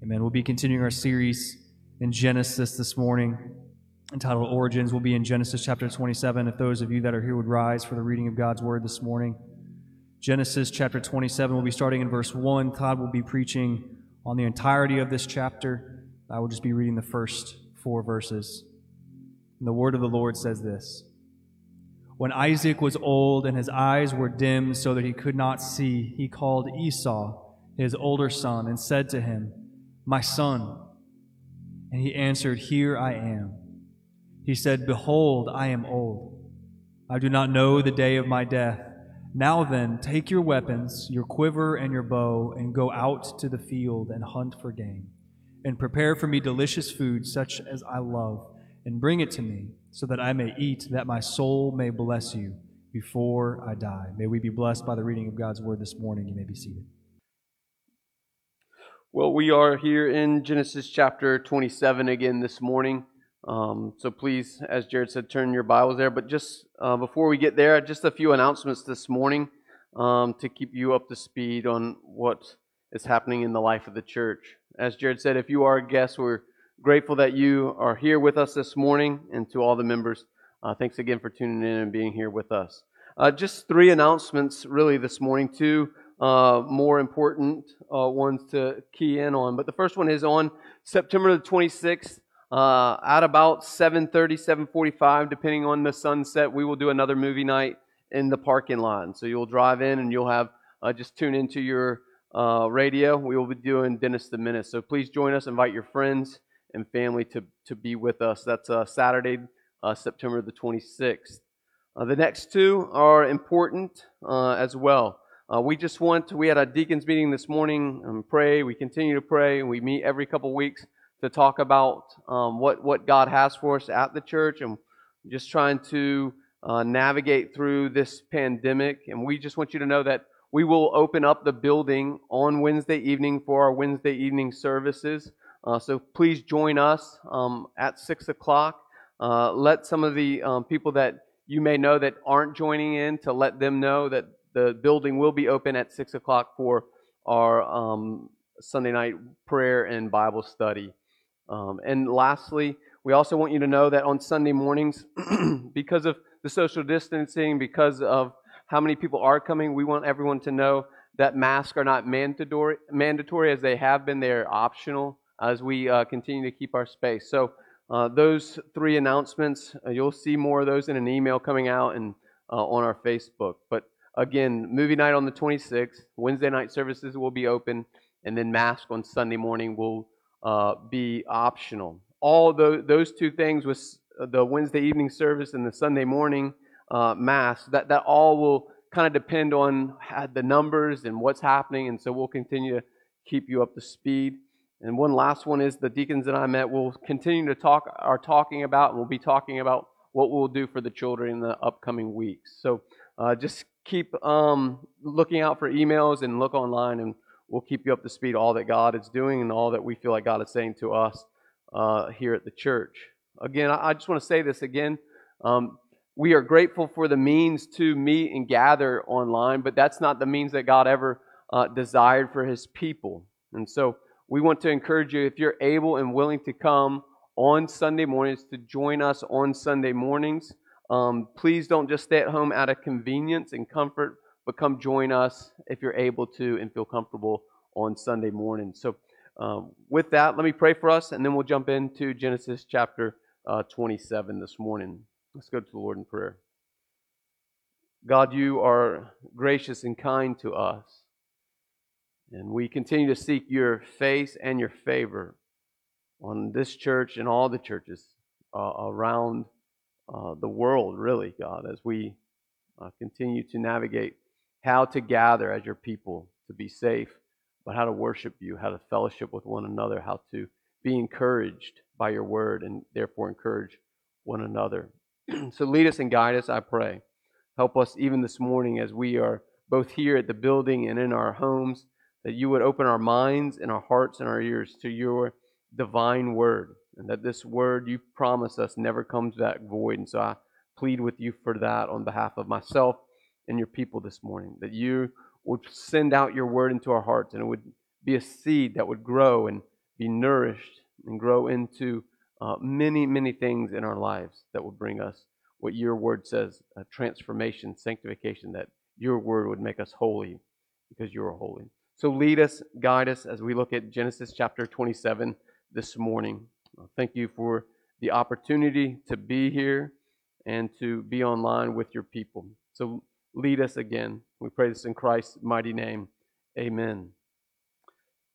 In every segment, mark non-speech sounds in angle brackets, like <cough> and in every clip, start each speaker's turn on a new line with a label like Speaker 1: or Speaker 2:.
Speaker 1: Amen. We'll be continuing our series in Genesis this morning entitled Origins. We'll be in Genesis chapter 27. If those of you that are here would rise for the reading of God's word this morning. Genesis chapter 27, we'll be starting in verse 1. Todd will be preaching on the entirety of this chapter. I will just be reading the first four verses. And the word of the Lord says this When Isaac was old and his eyes were dim so that he could not see, he called Esau, his older son, and said to him, my son. And he answered, Here I am. He said, Behold, I am old. I do not know the day of my death. Now then, take your weapons, your quiver and your bow, and go out to the field and hunt for game. And prepare for me delicious food such as I love, and bring it to me, so that I may eat, that my soul may bless you before I die. May we be blessed by the reading of God's word this morning. You may be seated.
Speaker 2: Well, we are here in Genesis chapter 27 again this morning. Um, so please, as Jared said, turn your Bibles there. But just uh, before we get there, just a few announcements this morning um, to keep you up to speed on what is happening in the life of the church. As Jared said, if you are a guest, we're grateful that you are here with us this morning. And to all the members, uh, thanks again for tuning in and being here with us. Uh, just three announcements really this morning. Two uh, more important uh, ones to key in on. But the first one is on September the 26th uh, at about 7.30, 7.45, depending on the sunset, we will do another movie night in the parking lot. So you'll drive in and you'll have uh, just tune into your uh, radio. We will be doing Dennis the Menace. So please join us. Invite your friends and family to, to be with us. That's uh, Saturday, September the 26th. the next two are important as well. Uh, we just want, we had a deacons meeting this morning and pray. We continue to pray. And we meet every couple weeks to talk about um, what, what God has for us at the church and just trying to uh, navigate through this pandemic. And we just want you to know that we will open up the building on Wednesday evening for our Wednesday evening services. Uh, so please join us um, at 6 o'clock. Uh, let some of the um, people that you may know that aren't joining in to let them know that the building will be open at 6 o'clock for our um, Sunday night prayer and Bible study. Um, and lastly, we also want you to know that on Sunday mornings, <clears throat> because of the social distancing, because of how many people are coming, we want everyone to know that masks are not mandatory, mandatory as they have been. They're optional as we uh, continue to keep our space. So, uh, those three announcements, uh, you'll see more of those in an email coming out and uh, on our Facebook. But Again, movie night on the 26th. Wednesday night services will be open, and then mask on Sunday morning will uh, be optional. All the, those two things with the Wednesday evening service and the Sunday morning uh, mass, that, that all will kind of depend on the numbers and what's happening, and so we'll continue to keep you up to speed. And one last one is the deacons that I met will continue to talk, are talking about, and we'll be talking about what we'll do for the children in the upcoming weeks. So uh, just keep um, looking out for emails and look online, and we'll keep you up to speed all that God is doing and all that we feel like God is saying to us uh, here at the church. Again, I, just want to say this again. Um, we are grateful for the means to meet and gather online, but that's not the means that God ever uh, desired for His people. And so we want to encourage you, if you're able and willing to come on Sunday mornings, to join us on Sunday mornings. Um, please don't just stay at home out of convenience and comfort, but come join us if you're able to and feel comfortable on Sunday morning. So, um, with that, let me pray for us, and then we'll jump into Genesis chapter uh, 27 this morning. Let's go to the Lord in prayer. God, you are gracious and kind to us, and we continue to seek your face and your favor on this church and all the churches uh, around uh, the world, really, God, as we uh, continue to navigate how to gather as your people to be safe, but how to worship you, how to fellowship with one another, how to be encouraged by your word, and therefore encourage one another. <clears throat> so lead us and guide us, I pray. Help us even this morning as we are both here at the building and in our homes, that you would open our minds and our hearts and our ears to your divine word and that this word you promise us never comes back void. And so I plead with you for that on behalf of myself and your people this morning, that you would send out your word into our hearts and it would be a seed that would grow and be nourished and grow into uh, many, many things in our lives that will bring us what your word says transformation, sanctification, that your word would make us holy because you are holy. So lead us, guide us as we look at Genesis chapter 27 this morning. Uh, thank you for the opportunity to be here and to be online with your people. So lead us again. We pray this in Christ's mighty name. Amen.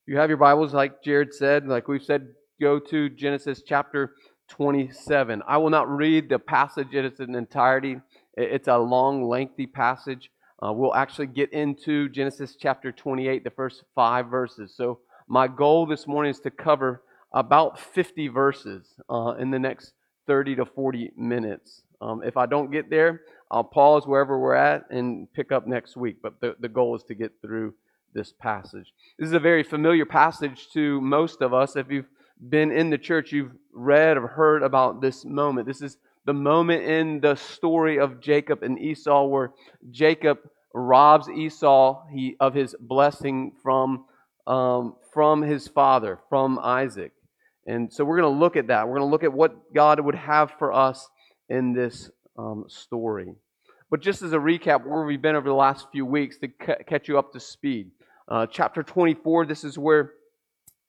Speaker 2: You have your Bibles, like Jared said, like we've said, go to Genesis chapter 27. I will not read the passage in its entirety. It's a long, lengthy passage. Uh, we'll actually get into Genesis chapter 28, the first five verses. So, my goal this morning is to cover about 50 verses uh, in the next 30 to 40 minutes. Um, if I don't get there, I'll pause wherever we're at and pick up next week. But the, the goal is to get through this passage. This is a very familiar passage to most of us. If you've been in the church, you've read or heard about this moment. This is the moment in the story of Jacob and Esau where Jacob robs Esau he, of his blessing from, um, from his father, from Isaac. And so we're going to look at that. We're going to look at what God would have for us in this um, story. But just as a recap, where we've been over the last few weeks to c- catch you up to speed. Uh, chapter 24, this is where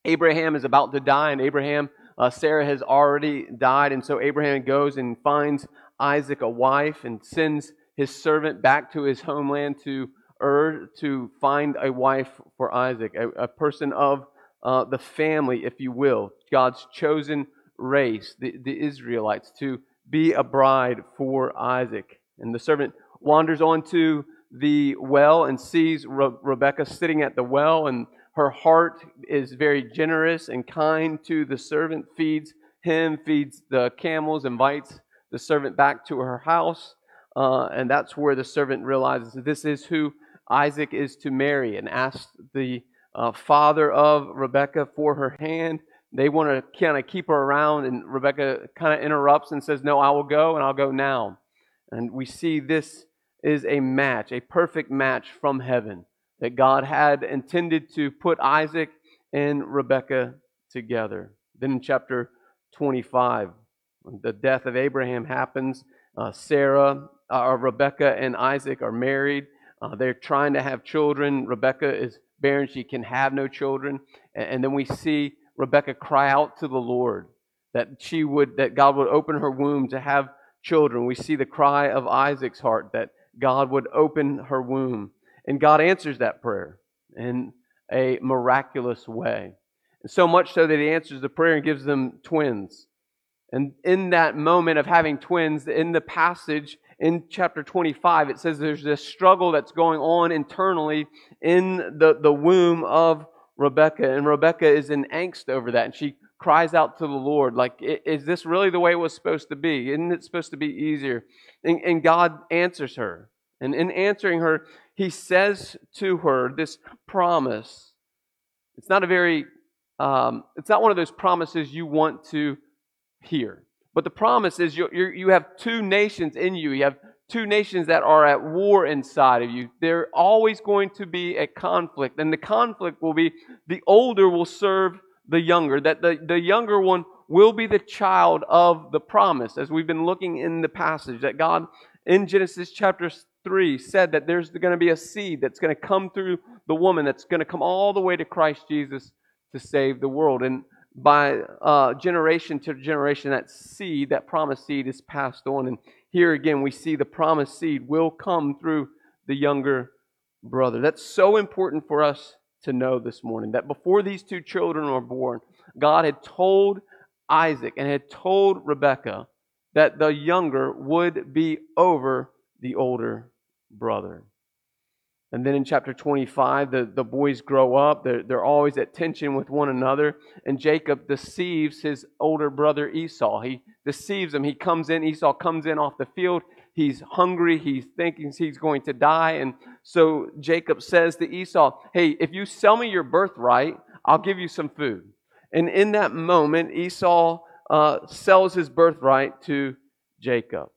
Speaker 2: Abraham is about to die, and Abraham, uh, Sarah has already died, and so Abraham goes and finds Isaac a wife and sends his servant back to his homeland to Ur to find a wife for Isaac, a, a person of uh, the family, if you will, God's chosen race, the, the Israelites, to be a bride for Isaac. And the servant wanders onto the well and sees Re- Rebecca sitting at the well, and her heart is very generous and kind to the servant, feeds him, feeds the camels, invites the servant back to her house. Uh, and that's where the servant realizes this is who Isaac is to marry and asks the uh, father of Rebecca for her hand. They want to kind of keep her around, and Rebecca kind of interrupts and says, No, I will go, and I'll go now. And we see this is a match, a perfect match from heaven that God had intended to put Isaac and Rebecca together. Then in chapter 25, the death of Abraham happens. Uh, Sarah, uh, Rebekah, and Isaac are married. Uh, they're trying to have children. Rebecca is barren; she can have no children. And, and then we see Rebekah cry out to the Lord that she would, that God would open her womb to have children. We see the cry of Isaac's heart that God would open her womb. And God answers that prayer in a miraculous way. And so much so that He answers the prayer and gives them twins. And in that moment of having twins, in the passage in chapter 25, it says there's this struggle that's going on internally in the, the womb of Rebecca. And Rebecca is in angst over that. And she cries out to the Lord, like, is this really the way it was supposed to be? Isn't it supposed to be easier? And, and God answers her. And in answering her, he says to her this promise. It's not a very, um, it's not one of those promises you want to hear. But the promise is you, you have two nations in you. You have two nations that are at war inside of you. They're always going to be a conflict. And the conflict will be the older will serve the younger, that the, the younger one will be the child of the promise, as we've been looking in the passage, that God in Genesis chapter 3 said that there's going to be a seed that's going to come through the woman that's going to come all the way to Christ Jesus to save the world. And by uh, generation to generation, that seed, that promised seed, is passed on. And here again, we see the promised seed will come through the younger brother. That's so important for us to know this morning that before these two children were born, God had told Isaac and had told Rebekah that the younger would be over the older brother. And then in chapter 25, the, the boys grow up. They're, they're always at tension with one another. And Jacob deceives his older brother Esau. He deceives him. He comes in, Esau comes in off the field. He's hungry. He's thinking he's going to die. And so Jacob says to Esau, Hey, if you sell me your birthright, I'll give you some food. And in that moment, Esau uh, sells his birthright to Jacob.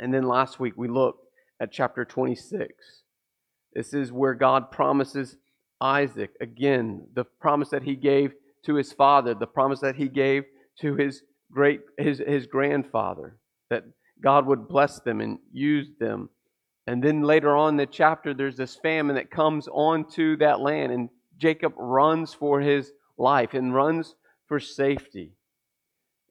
Speaker 2: And then last week we looked at chapter 26. This is where God promises Isaac, again, the promise that he gave to his father, the promise that he gave to his great his his grandfather that God would bless them and use them. And then later on in the chapter there's this famine that comes onto that land and Jacob runs for his life and runs for safety.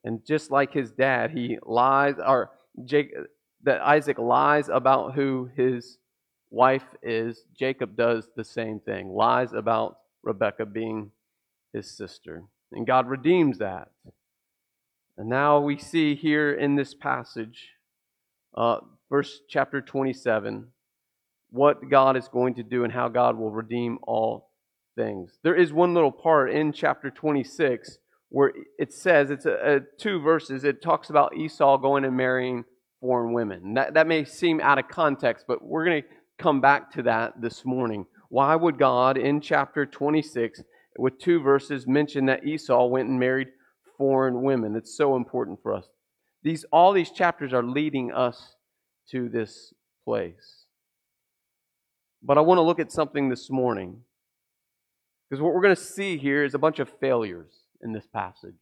Speaker 2: And just like his dad, he lies or Jake that Isaac lies about who his wife is. Jacob does the same thing. Lies about Rebekah being his sister. And God redeems that. And now we see here in this passage, uh, verse chapter 27, what God is going to do and how God will redeem all things. There is one little part in chapter 26 where it says, it's a, a two verses, it talks about Esau going and marrying foreign women. That, that may seem out of context, but we're going to come back to that this morning. Why would God in chapter 26 with two verses mention that Esau went and married foreign women. It's so important for us. These all these chapters are leading us to this place. But I want to look at something this morning. Because what we're going to see here is a bunch of failures in this passage.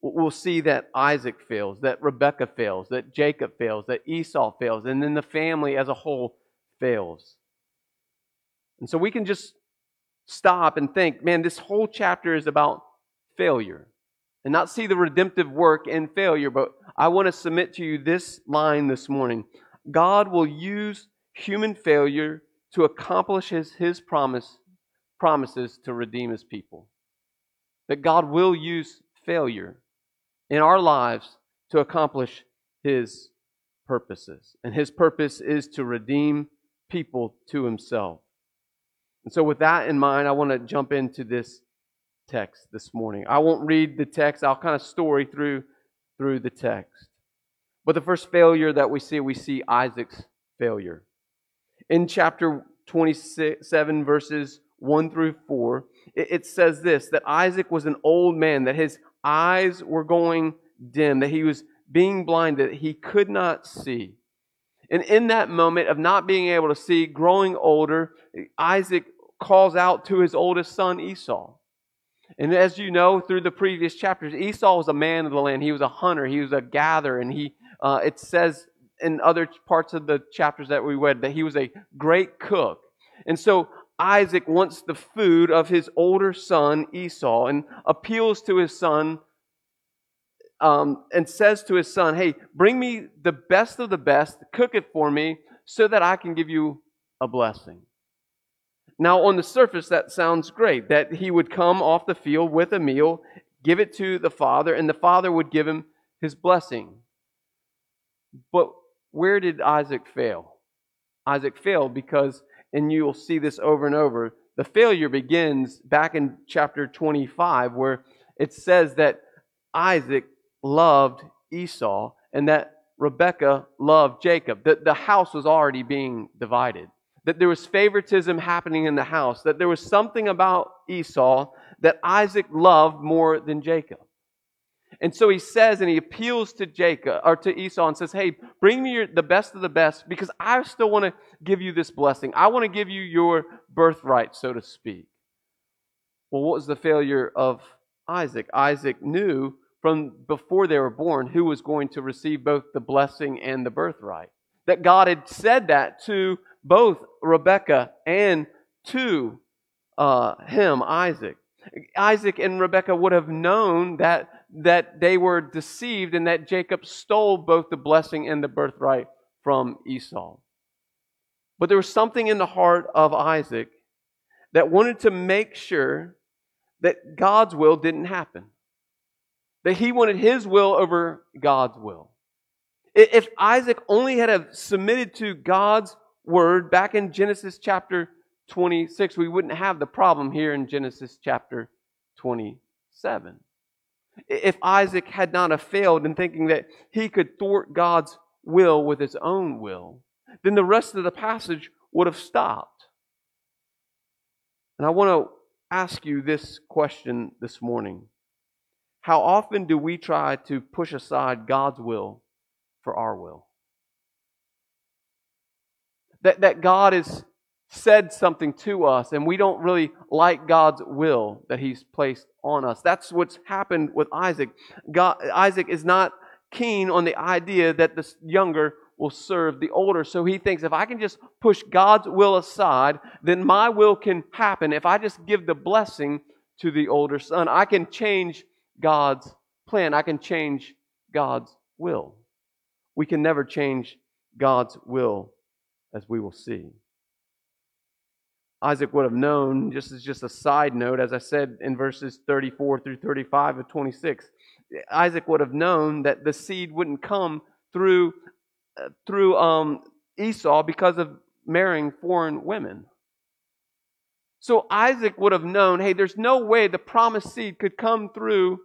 Speaker 2: We'll see that Isaac fails, that Rebekah fails, that Jacob fails, that Esau fails, and then the family as a whole fails. And so we can just stop and think, man, this whole chapter is about failure and not see the redemptive work in failure. But I want to submit to you this line this morning God will use human failure to accomplish his, his promise, promises to redeem his people. That God will use failure in our lives to accomplish his purposes. And his purpose is to redeem people to himself. And so, with that in mind, I want to jump into this text this morning. I won't read the text, I'll kind of story through, through the text. But the first failure that we see, we see Isaac's failure. In chapter 27, verses 1 through 4, it, it says this that Isaac was an old man, that his eyes were going dim, that he was being blind, that he could not see. And in that moment of not being able to see, growing older, Isaac calls out to his oldest son Esau. And as you know through the previous chapters, Esau was a man of the land. He was a hunter. He was a gatherer. And he, uh, it says in other parts of the chapters that we read that he was a great cook. And so Isaac wants the food of his older son Esau and appeals to his son um, and says to his son, Hey, bring me the best of the best, cook it for me so that I can give you a blessing. Now, on the surface, that sounds great that he would come off the field with a meal, give it to the father, and the father would give him his blessing. But where did Isaac fail? Isaac failed because, and you will see this over and over, the failure begins back in chapter 25, where it says that Isaac loved Esau and that Rebekah loved Jacob. That the house was already being divided that there was favoritism happening in the house, that there was something about Esau that Isaac loved more than Jacob. And so he says, and he appeals to Jacob or to Esau and says, Hey, bring me your, the best of the best because I still want to give you this blessing. I want to give you your birthright, so to speak. Well, what was the failure of Isaac? Isaac knew from before they were born who was going to receive both the blessing and the birthright. That God had said that to both Rebekah and to uh, him, Isaac. Isaac and Rebekah would have known that, that they were deceived and that Jacob stole both the blessing and the birthright from Esau. But there was something in the heart of Isaac that wanted to make sure that God's will didn't happen. That he wanted his will over God's will. If Isaac only had have submitted to God's word back in Genesis chapter 26, we wouldn't have the problem here in Genesis chapter 27. If Isaac had not have failed in thinking that he could thwart God's will with his own will, then the rest of the passage would have stopped. And I want to ask you this question this morning. How often do we try to push aside God's will for our will? That, that God has said something to us and we don't really like God's will that He's placed on us. That's what's happened with Isaac. God, Isaac is not keen on the idea that the younger will serve the older. So he thinks if I can just push God's will aside, then my will can happen. If I just give the blessing to the older son, I can change God's plan. I can change God's will. We can never change God's will, as we will see. Isaac would have known, just as just a side note, as I said in verses 34 through 35 of 26, Isaac would have known that the seed wouldn't come through, uh, through um, Esau because of marrying foreign women. So Isaac would have known hey, there's no way the promised seed could come through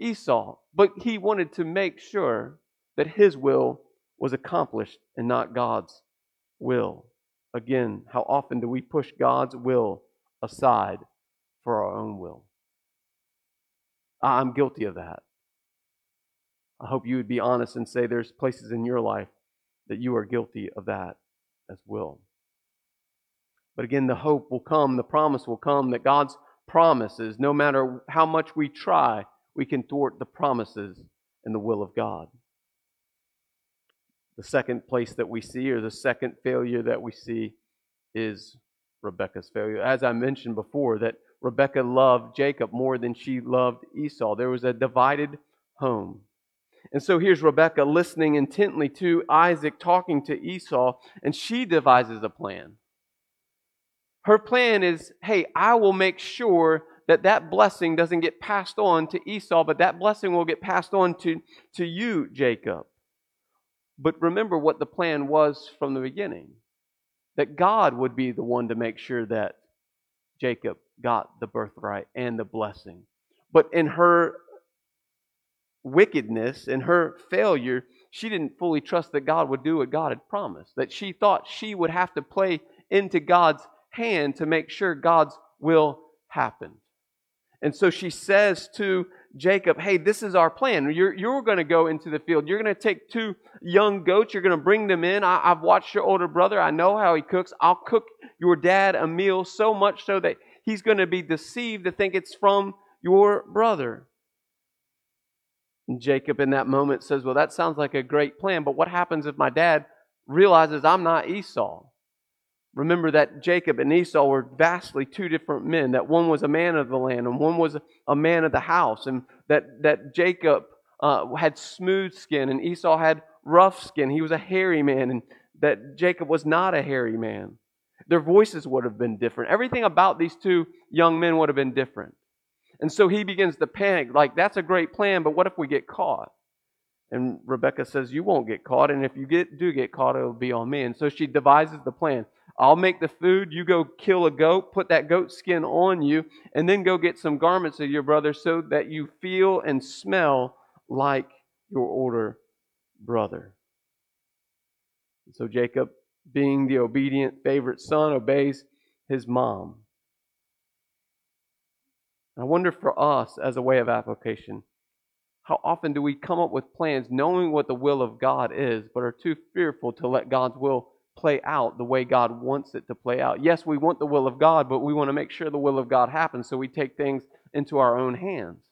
Speaker 2: Esau, but he wanted to make sure that his will was accomplished and not God's will. Again, how often do we push God's will aside for our own will? I'm guilty of that. I hope you would be honest and say there's places in your life that you are guilty of that as well. But again, the hope will come, the promise will come that God's promises, no matter how much we try, we can thwart the promises and the will of God. The second place that we see, or the second failure that we see, is Rebecca's failure. As I mentioned before, that Rebecca loved Jacob more than she loved Esau. There was a divided home. And so here's Rebecca listening intently to Isaac talking to Esau, and she devises a plan. Her plan is hey, I will make sure that that blessing doesn't get passed on to Esau, but that blessing will get passed on to, to you, Jacob. But remember what the plan was from the beginning that God would be the one to make sure that Jacob got the birthright and the blessing. But in her wickedness, in her failure, she didn't fully trust that God would do what God had promised. That she thought she would have to play into God's hand to make sure God's will happened. And so she says to Jacob, Hey, this is our plan. You're, you're going to go into the field. You're going to take two young goats. You're going to bring them in. I, I've watched your older brother. I know how he cooks. I'll cook your dad a meal so much so that he's going to be deceived to think it's from your brother. And Jacob, in that moment, says, Well, that sounds like a great plan, but what happens if my dad realizes I'm not Esau? Remember that Jacob and Esau were vastly two different men, that one was a man of the land and one was a man of the house, and that, that Jacob uh, had smooth skin and Esau had rough skin. He was a hairy man, and that Jacob was not a hairy man. Their voices would have been different. Everything about these two young men would have been different. And so he begins to panic, like, that's a great plan, but what if we get caught? And Rebecca says, You won't get caught, and if you get, do get caught, it'll be on me. And so she devises the plan. I'll make the food. You go kill a goat, put that goat skin on you, and then go get some garments of your brother so that you feel and smell like your older brother. So Jacob, being the obedient favorite son, obeys his mom. I wonder for us, as a way of application, how often do we come up with plans knowing what the will of God is, but are too fearful to let God's will play out the way God wants it to play out. Yes, we want the will of God, but we want to make sure the will of God happens, so we take things into our own hands.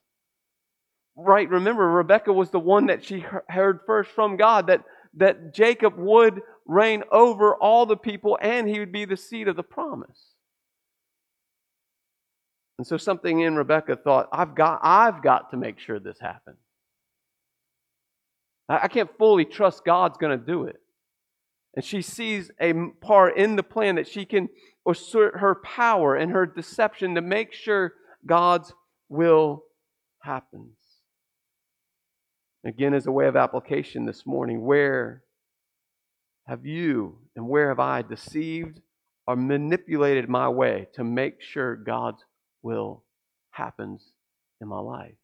Speaker 2: Right, remember, Rebecca was the one that she heard first from God that, that Jacob would reign over all the people and he would be the seed of the promise. And so something in Rebecca thought, I've got, I've got to make sure this happens. I can't fully trust God's going to do it. And she sees a part in the plan that she can assert her power and her deception to make sure God's will happens. Again, as a way of application this morning, where have you and where have I deceived or manipulated my way to make sure God's will happens in my life?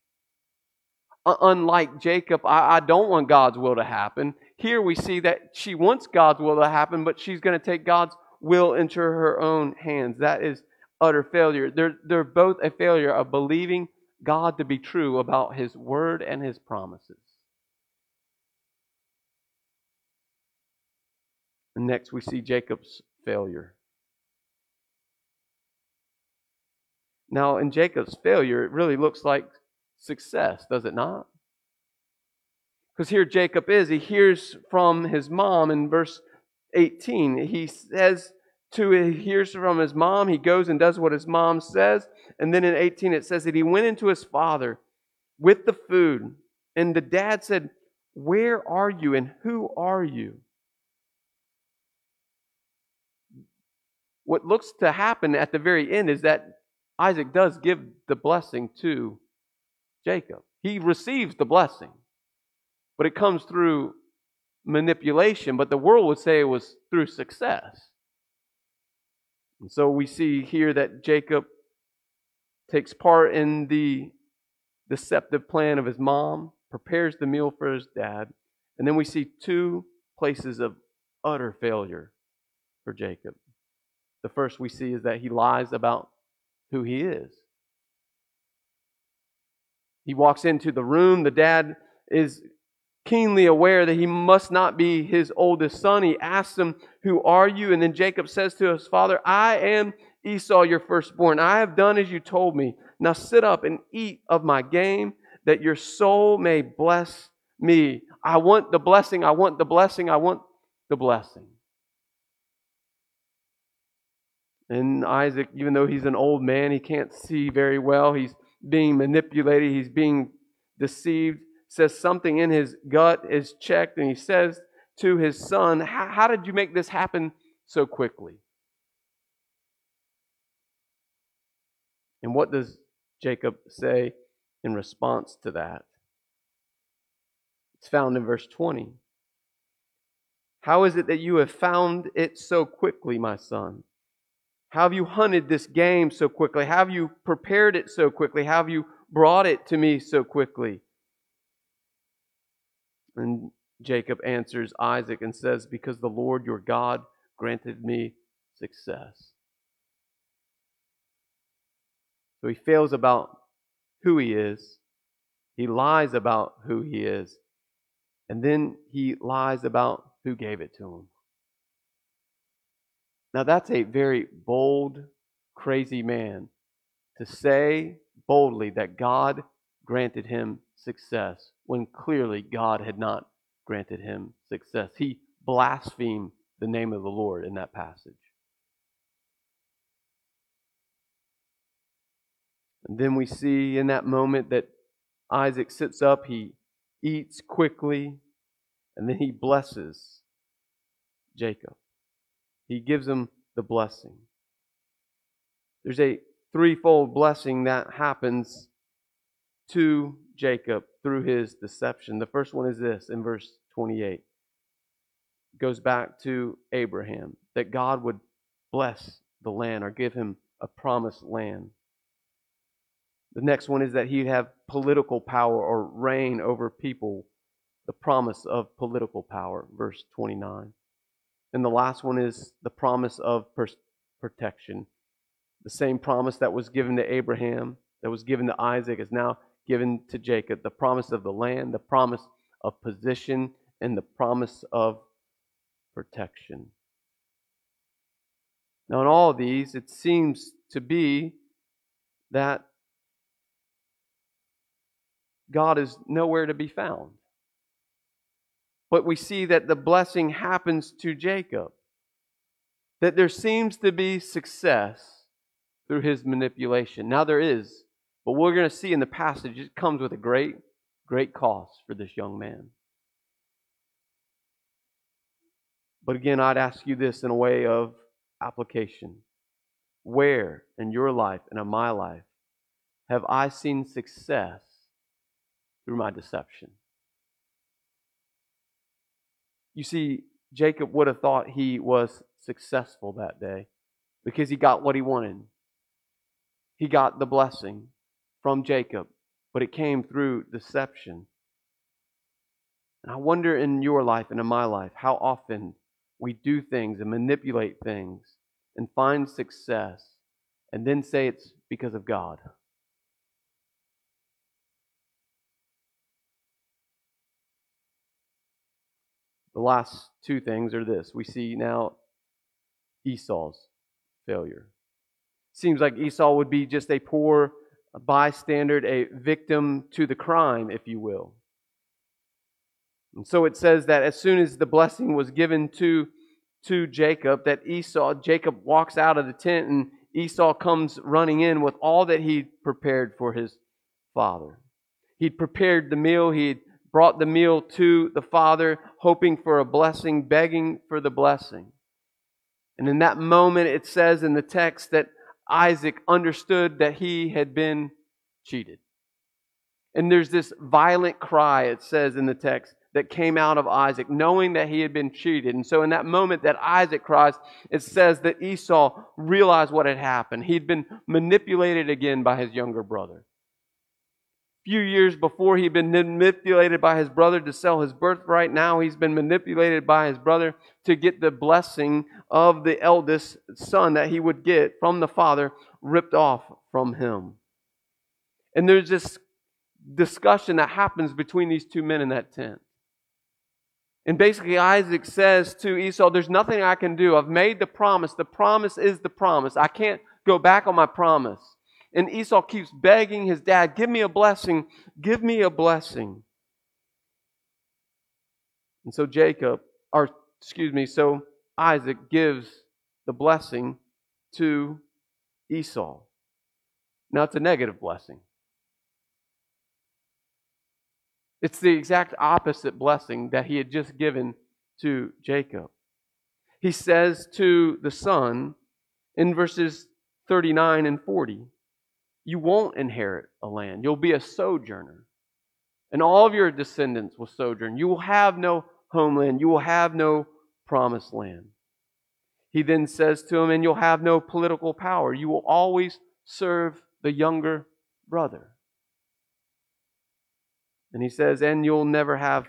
Speaker 2: unlike Jacob, I, I don't want God's will to happen. Here we see that she wants God's will to happen, but she's going to take God's will into her own hands. That is utter failure. They're, they're both a failure of believing God to be true about His word and His promises. And next, we see Jacob's failure. Now, in Jacob's failure, it really looks like success, does it not? Because here Jacob is, he hears from his mom in verse 18. He says to, he hears from his mom, he goes and does what his mom says. And then in 18 it says that he went into his father with the food. And the dad said, Where are you and who are you? What looks to happen at the very end is that Isaac does give the blessing to Jacob. He receives the blessing, but it comes through manipulation. But the world would say it was through success. And so we see here that Jacob takes part in the deceptive plan of his mom, prepares the meal for his dad, and then we see two places of utter failure for Jacob. The first we see is that he lies about who he is. He walks into the room. The dad is keenly aware that he must not be his oldest son. He asks him, Who are you? And then Jacob says to his father, I am Esau, your firstborn. I have done as you told me. Now sit up and eat of my game, that your soul may bless me. I want the blessing. I want the blessing. I want the blessing. And Isaac, even though he's an old man, he can't see very well. He's being manipulated, he's being deceived. Says something in his gut is checked, and he says to his son, How did you make this happen so quickly? And what does Jacob say in response to that? It's found in verse 20. How is it that you have found it so quickly, my son? How have you hunted this game so quickly? How have you prepared it so quickly? How have you brought it to me so quickly? And Jacob answers Isaac and says, Because the Lord your God granted me success. So he fails about who he is, he lies about who he is, and then he lies about who gave it to him. Now, that's a very bold, crazy man to say boldly that God granted him success when clearly God had not granted him success. He blasphemed the name of the Lord in that passage. And then we see in that moment that Isaac sits up, he eats quickly, and then he blesses Jacob. He gives him the blessing. There's a threefold blessing that happens to Jacob through his deception. The first one is this in verse 28. It goes back to Abraham that God would bless the land or give him a promised land. The next one is that he'd have political power or reign over people, the promise of political power, verse 29. And the last one is the promise of protection. The same promise that was given to Abraham, that was given to Isaac, is now given to Jacob. The promise of the land, the promise of position, and the promise of protection. Now, in all these, it seems to be that God is nowhere to be found. But we see that the blessing happens to Jacob. That there seems to be success through his manipulation. Now there is, but we're going to see in the passage it comes with a great, great cost for this young man. But again, I'd ask you this in a way of application. Where in your life and in my life have I seen success through my deception? You see, Jacob would have thought he was successful that day because he got what he wanted. He got the blessing from Jacob, but it came through deception. And I wonder in your life and in my life how often we do things and manipulate things and find success and then say it's because of God. The last two things are this. We see now Esau's failure. Seems like Esau would be just a poor bystander, a victim to the crime, if you will. And so it says that as soon as the blessing was given to, to Jacob, that Esau, Jacob walks out of the tent and Esau comes running in with all that he prepared for his father. He'd prepared the meal, he'd brought the meal to the father, hoping for a blessing, begging for the blessing. And in that moment, it says in the text that Isaac understood that he had been cheated. And there's this violent cry, it says in the text, that came out of Isaac, knowing that he had been cheated. And so, in that moment that Isaac cries, it says that Esau realized what had happened. He'd been manipulated again by his younger brother. Few years before, he'd been manipulated by his brother to sell his birthright. Now he's been manipulated by his brother to get the blessing of the eldest son that he would get from the father ripped off from him. And there's this discussion that happens between these two men in that tent. And basically, Isaac says to Esau, There's nothing I can do. I've made the promise. The promise is the promise. I can't go back on my promise. And Esau keeps begging his dad, Give me a blessing. Give me a blessing. And so Jacob, or excuse me, so Isaac gives the blessing to Esau. Now it's a negative blessing. It's the exact opposite blessing that he had just given to Jacob. He says to the son in verses 39 and 40, You won't inherit a land. You'll be a sojourner. And all of your descendants will sojourn. You will have no homeland. You will have no promised land. He then says to him, And you'll have no political power. You will always serve the younger brother. And he says, and you'll never have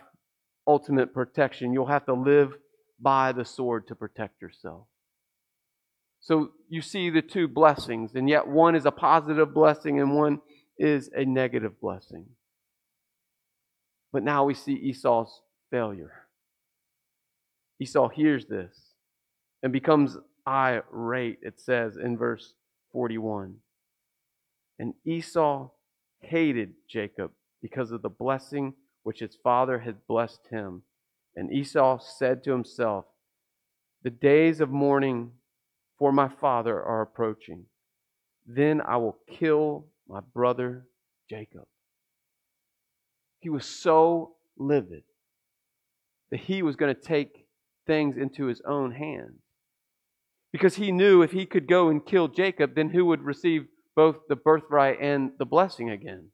Speaker 2: ultimate protection. You'll have to live by the sword to protect yourself. So you see the two blessings, and yet one is a positive blessing and one is a negative blessing. But now we see Esau's failure. Esau hears this and becomes irate, it says in verse 41. And Esau hated Jacob because of the blessing which his father had blessed him. And Esau said to himself, The days of mourning for my father are approaching. Then I will kill my brother Jacob. He was so livid that he was going to take things into his own hands. Because he knew if he could go and kill Jacob, then who would receive both the birthright and the blessing again?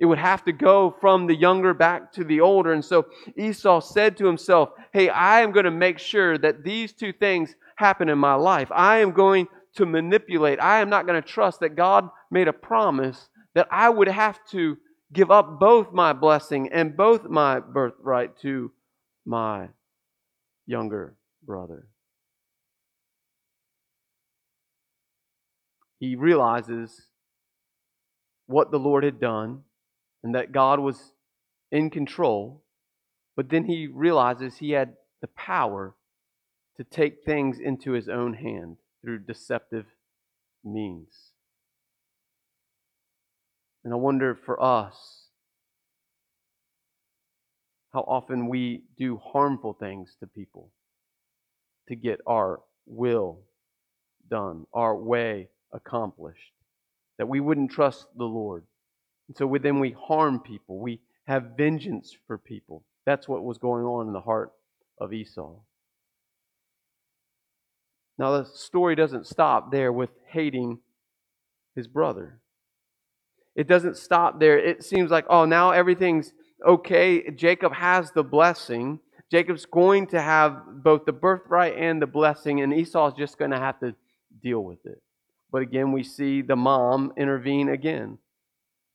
Speaker 2: It would have to go from the younger back to the older. And so Esau said to himself, Hey, I am going to make sure that these two things happen in my life. I am going to manipulate. I am not going to trust that God made a promise that I would have to give up both my blessing and both my birthright to my younger brother. He realizes what the Lord had done and that God was in control, but then he realizes he had the power to take things into his own hand through deceptive means. And I wonder for us how often we do harmful things to people to get our will done, our way accomplished, that we wouldn't trust the Lord. And so then we harm people. We have vengeance for people. That's what was going on in the heart of Esau. Now, the story doesn't stop there with hating his brother. It doesn't stop there. It seems like, oh, now everything's okay. Jacob has the blessing. Jacob's going to have both the birthright and the blessing, and Esau's just going to have to deal with it. But again, we see the mom intervene again.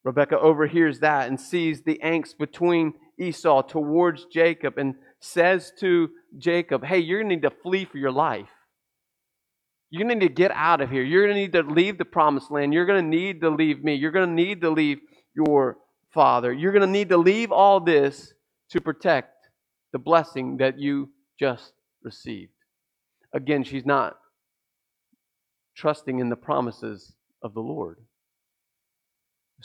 Speaker 2: Rebecca overhears that and sees the angst between Esau towards Jacob and says to Jacob, Hey, you're going to need to flee for your life. You're going to need to get out of here. You're going to need to leave the promised land. You're going to need to leave me. You're going to need to leave your father. You're going to need to leave all this to protect the blessing that you just received. Again, she's not trusting in the promises of the Lord.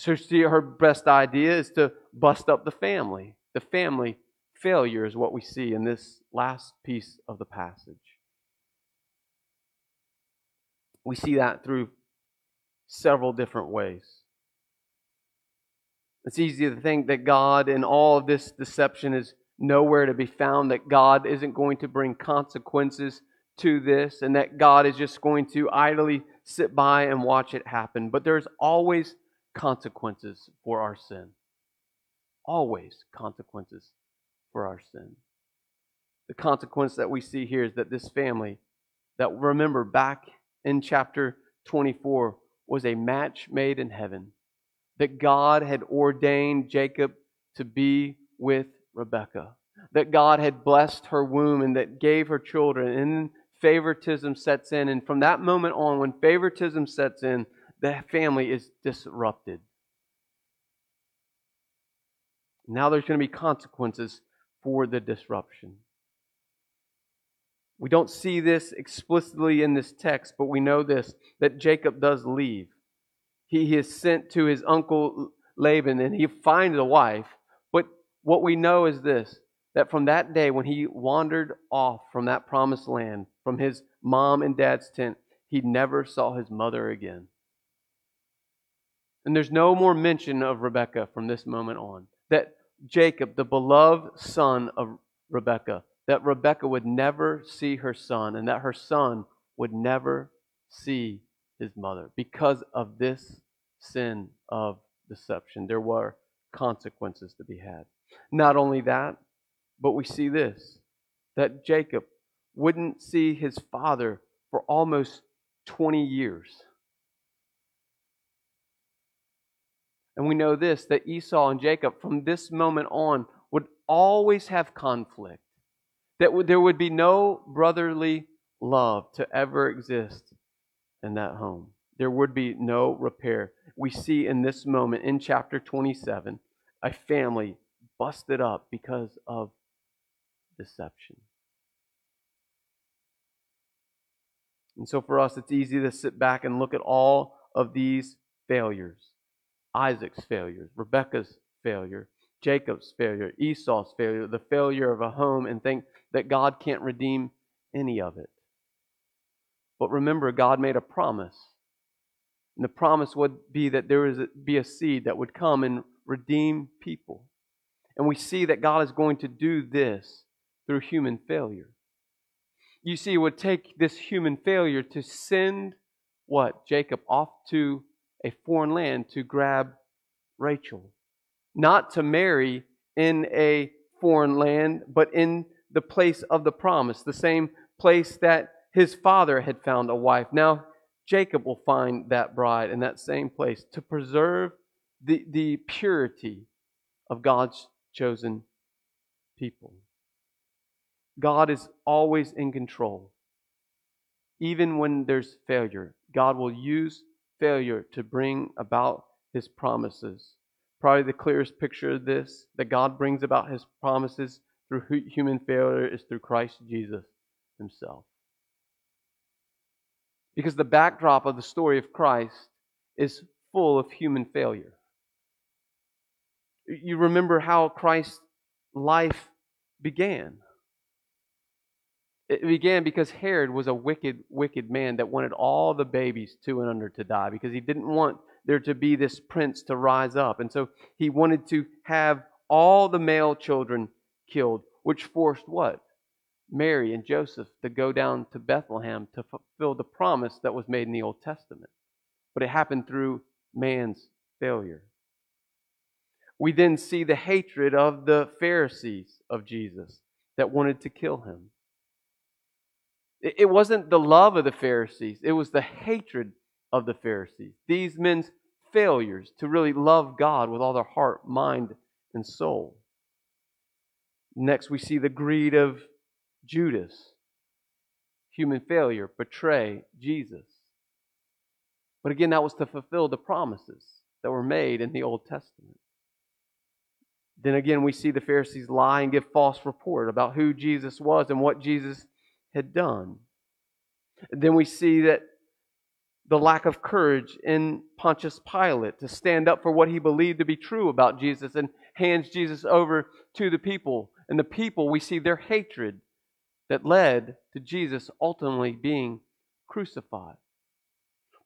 Speaker 2: So she, her best idea is to bust up the family. The family failure is what we see in this last piece of the passage. We see that through several different ways. It's easy to think that God, in all of this deception, is nowhere to be found, that God isn't going to bring consequences to this, and that God is just going to idly sit by and watch it happen. But there's always consequences for our sin. Always consequences for our sin. The consequence that we see here is that this family, that remember back in chapter 24, was a match made in heaven. That God had ordained Jacob to be with Rebekah. That God had blessed her womb and that gave her children. And favoritism sets in. And from that moment on, when favoritism sets in, the family is disrupted. Now there's going to be consequences for the disruption. We don't see this explicitly in this text, but we know this that Jacob does leave. He, is sent to his uncle Laban and he finds a wife. But what we know is this that from that day when he wandered off from that promised land, from his mom and dad's tent, he never saw his mother again. And there's no more mention of Rebekah from this moment on. That Jacob, the beloved son of Rebekah, that Rebekah would never see her son and that her son would never see his mother because of this sin of deception. There were consequences to be had. Not only that, but we see this that Jacob wouldn't see his father for almost 20 years. And we know this that Esau and Jacob, from this moment on, would always have conflict. That there would be no brotherly love to ever exist in that home. There would be no repair. We see in this moment in chapter 27 a family busted up because of deception. And so for us, it's easy to sit back and look at all of these failures Isaac's failures, Rebekah's failure, Jacob's failure, Esau's failure, the failure of a home, and think that God can't redeem any of it. But remember, God made a promise. And the promise would be that there would be a seed that would come and redeem people. And we see that God is going to do this through human failure. You see, it would take this human failure to send what? Jacob off to a foreign land to grab Rachel. Not to marry in a foreign land, but in the place of the promise, the same place that his father had found a wife. Now, Jacob will find that bride in that same place to preserve the, the purity of God's chosen people. God is always in control. Even when there's failure, God will use failure to bring about his promises. Probably the clearest picture of this that God brings about his promises through human failure is through Christ Jesus himself. Because the backdrop of the story of Christ is full of human failure. You remember how Christ's life began. It began because Herod was a wicked, wicked man that wanted all the babies two and under to die because he didn't want there to be this prince to rise up. And so he wanted to have all the male children killed, which forced what? Mary and Joseph to go down to Bethlehem to fulfill the promise that was made in the Old Testament. But it happened through man's failure. We then see the hatred of the Pharisees of Jesus that wanted to kill him. It wasn't the love of the Pharisees, it was the hatred of the Pharisees. These men's failures to really love God with all their heart, mind, and soul. Next, we see the greed of Judas. Human failure, betray Jesus. But again, that was to fulfill the promises that were made in the Old Testament. Then again, we see the Pharisees lie and give false report about who Jesus was and what Jesus had done. Then we see that the lack of courage in Pontius Pilate to stand up for what he believed to be true about Jesus and hands Jesus over to the people. And the people, we see their hatred that led to Jesus ultimately being crucified.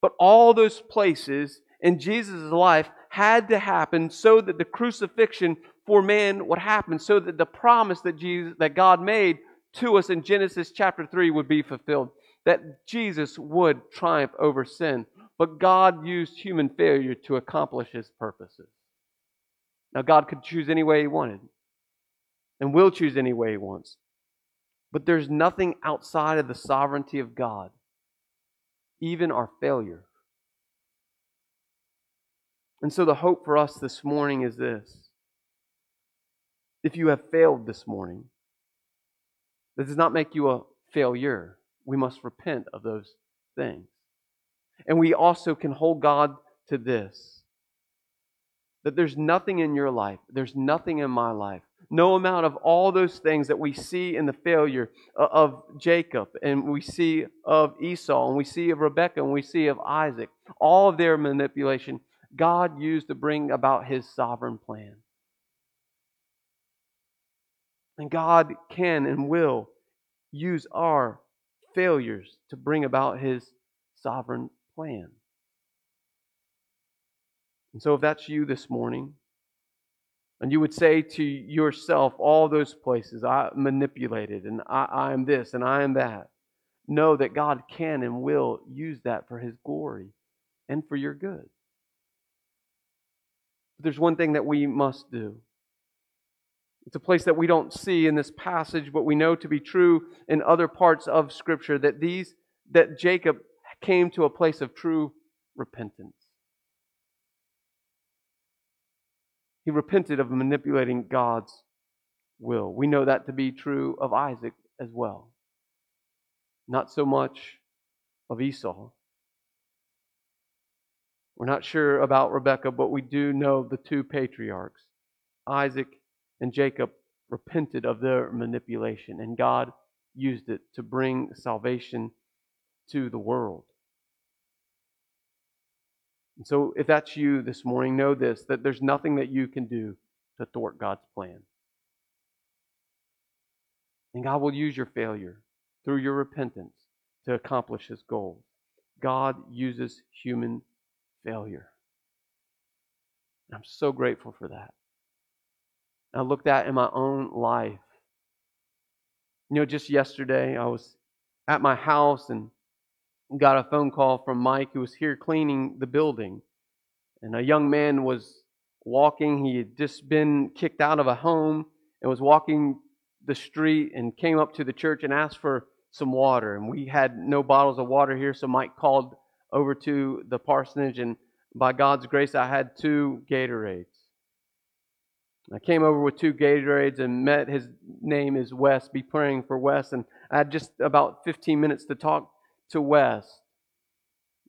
Speaker 2: But all those places in Jesus' life had to happen so that the crucifixion for man would happen, so that the promise that Jesus that God made to us in Genesis chapter 3 would be fulfilled. That Jesus would triumph over sin. But God used human failure to accomplish his purposes. Now, God could choose any way he wanted, and will choose any way he wants. But there's nothing outside of the sovereignty of God, even our failure. And so the hope for us this morning is this. If you have failed this morning, that does not make you a failure. We must repent of those things. And we also can hold God to this that there's nothing in your life, there's nothing in my life, no amount of all those things that we see in the failure uh, of Jacob, and we see of Esau, and we see of Rebekah, and we see of Isaac, all of their manipulation, God used to bring about his sovereign plan. And God can and will use our failures to bring about his sovereign plan. And so, if that's you this morning, and you would say to yourself, all those places I manipulated, and I, I am this, and I am that, know that God can and will use that for his glory and for your good. But there's one thing that we must do. It's a place that we don't see in this passage, but we know to be true in other parts of Scripture that these that Jacob came to a place of true repentance. He repented of manipulating God's will. We know that to be true of Isaac as well. Not so much of Esau. We're not sure about Rebekah, but we do know the two patriarchs, Isaac and Jacob repented of their manipulation, and God used it to bring salvation to the world. And so, if that's you this morning, know this that there's nothing that you can do to thwart God's plan. And God will use your failure through your repentance to accomplish His goals. God uses human failure. I'm so grateful for that. I looked at in my own life. You know, just yesterday I was at my house and got a phone call from Mike who was here cleaning the building. And a young man was walking. He had just been kicked out of a home and was walking the street and came up to the church and asked for some water. And we had no bottles of water here, so Mike called over to the parsonage, and by God's grace, I had two Gatorades. I came over with two Gatorades and met his name is Wes. Be praying for Wes. And I had just about 15 minutes to talk to Wes.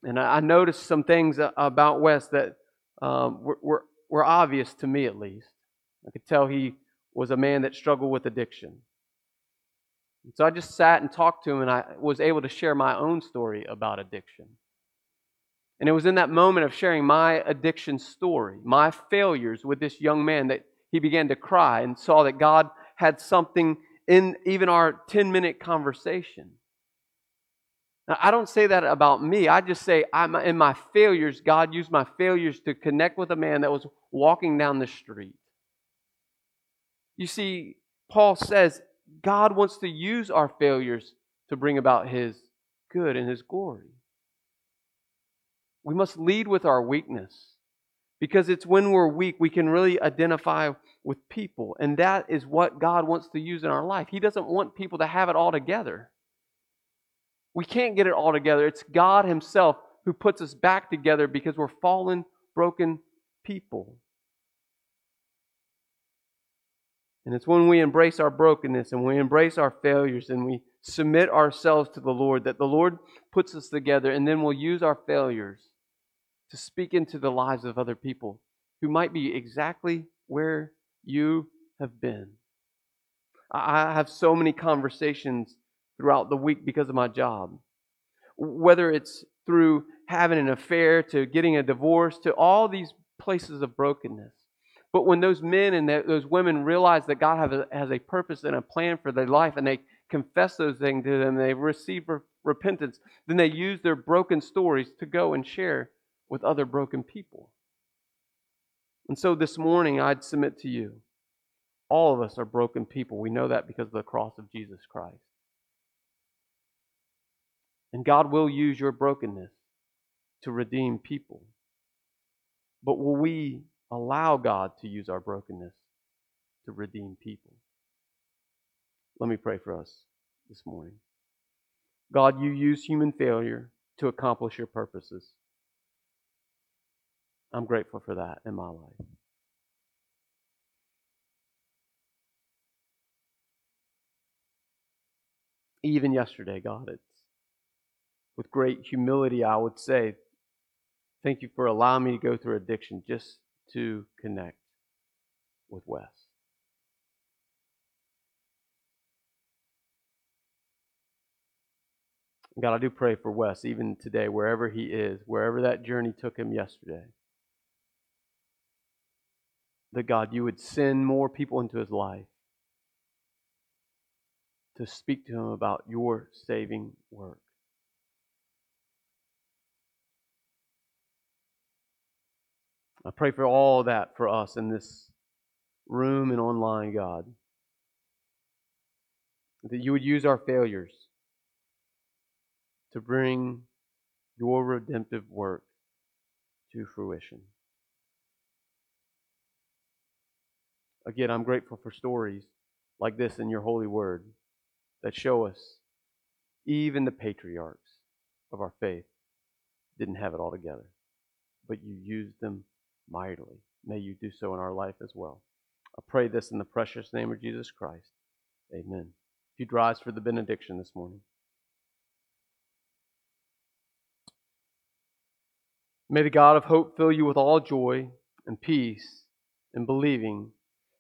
Speaker 2: And I noticed some things about Wes that um, were, were, were obvious to me at least. I could tell he was a man that struggled with addiction. And So I just sat and talked to him, and I was able to share my own story about addiction. And it was in that moment of sharing my addiction story, my failures with this young man, that he began to cry and saw that God had something in even our 10 minute conversation. Now, I don't say that about me. I just say I'm, in my failures, God used my failures to connect with a man that was walking down the street. You see, Paul says God wants to use our failures to bring about his good and his glory. We must lead with our weakness. Because it's when we're weak we can really identify with people. And that is what God wants to use in our life. He doesn't want people to have it all together. We can't get it all together. It's God Himself who puts us back together because we're fallen, broken people. And it's when we embrace our brokenness and we embrace our failures and we submit ourselves to the Lord that the Lord puts us together and then we'll use our failures to speak into the lives of other people who might be exactly where you have been. I have so many conversations throughout the week because of my job. Whether it's through having an affair to getting a divorce to all these places of brokenness. But when those men and those women realize that God has a, purpose and a plan for their life and they confess those things to them, they receive repentance, then they use their broken stories to go and share with other broken people. And so this morning, I'd submit to you all of us are broken people. We know that because of the cross of Jesus Christ. And God will use your brokenness to redeem people. But will we allow God to use our brokenness to redeem people? Let me pray for us this morning. God, you use human failure to accomplish your purposes. I'm grateful for that in my life. Even yesterday, God, it's with great humility, I would say, thank you for allowing me to go through addiction just to connect with Wes. God, I do pray for Wes, even today, wherever he is, wherever that journey took him yesterday. That God, you would send more people into his life to speak to him about your saving work. I pray for all that for us in this room and online, God. That you would use our failures to bring your redemptive work to fruition. Again, I'm grateful for stories like this in your holy word that show us even the patriarchs of our faith didn't have it all together, but you used them mightily. May you do so in our life as well. I pray this in the precious name of Jesus Christ. Amen. If you'd rise for the benediction this morning. May the God of hope fill you with all joy and peace in believing,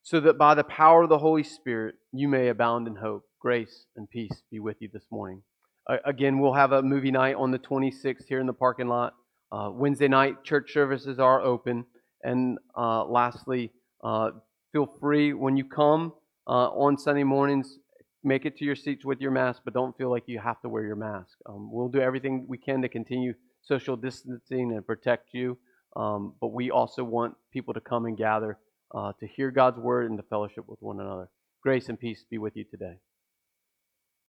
Speaker 2: so that by the power of the Holy Spirit you may abound in hope. Grace and peace be with you this morning. Uh, again, we'll have a movie night on the 26th here in the parking lot. Uh, Wednesday night church services are open. And uh, lastly, uh, feel free when you come uh, on Sunday mornings, make it to your seats with your mask, but don't feel like you have to wear your mask. Um, we'll do everything we can to continue social distancing and protect you, um, but we also want people to come and gather uh, to hear God's word and to fellowship with one another. Grace and peace be with you today.